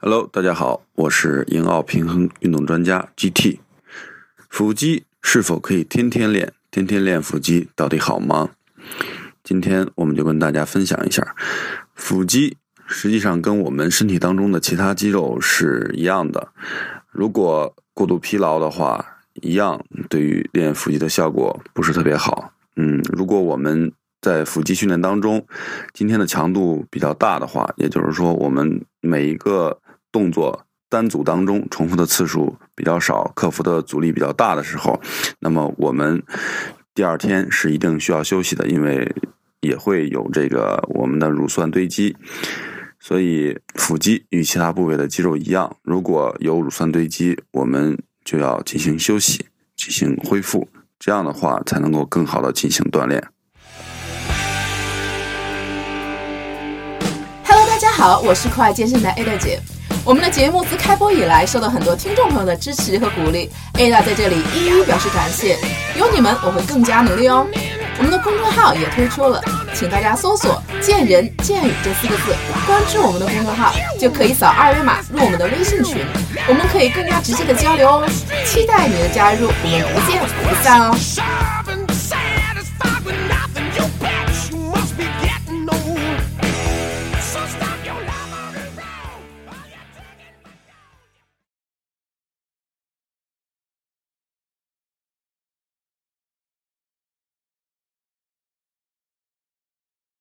Hello，大家好，我是英奥平衡运动专家 GT。腹肌是否可以天天练？天天练腹肌到底好吗？今天我们就跟大家分享一下，腹肌实际上跟我们身体当中的其他肌肉是一样的。如果过度疲劳的话，一样对于练腹肌的效果不是特别好。嗯，如果我们在腹肌训练当中，今天的强度比较大的话，也就是说，我们每一个动作单组当中重复的次数比较少，克服的阻力比较大的时候，那么我们第二天是一定需要休息的，因为也会有这个我们的乳酸堆积。所以，腹肌与其他部位的肌肉一样，如果有乳酸堆积，我们就要进行休息，进行恢复，这样的话才能够更好的进行锻炼。Hello，大家好，我是酷爱健身的 Ada 姐。我们的节目自开播以来，受到很多听众朋友的支持和鼓励，Ada 在这里一一表示感谢。有你们，我会更加努力哦。我们的公众号也推出了，请大家搜索“见人见语”这四个字，关注我们的公众号，就可以扫二维码入我们的微信群，我们可以更加直接的交流哦。期待你的加入，我们不见不散哦。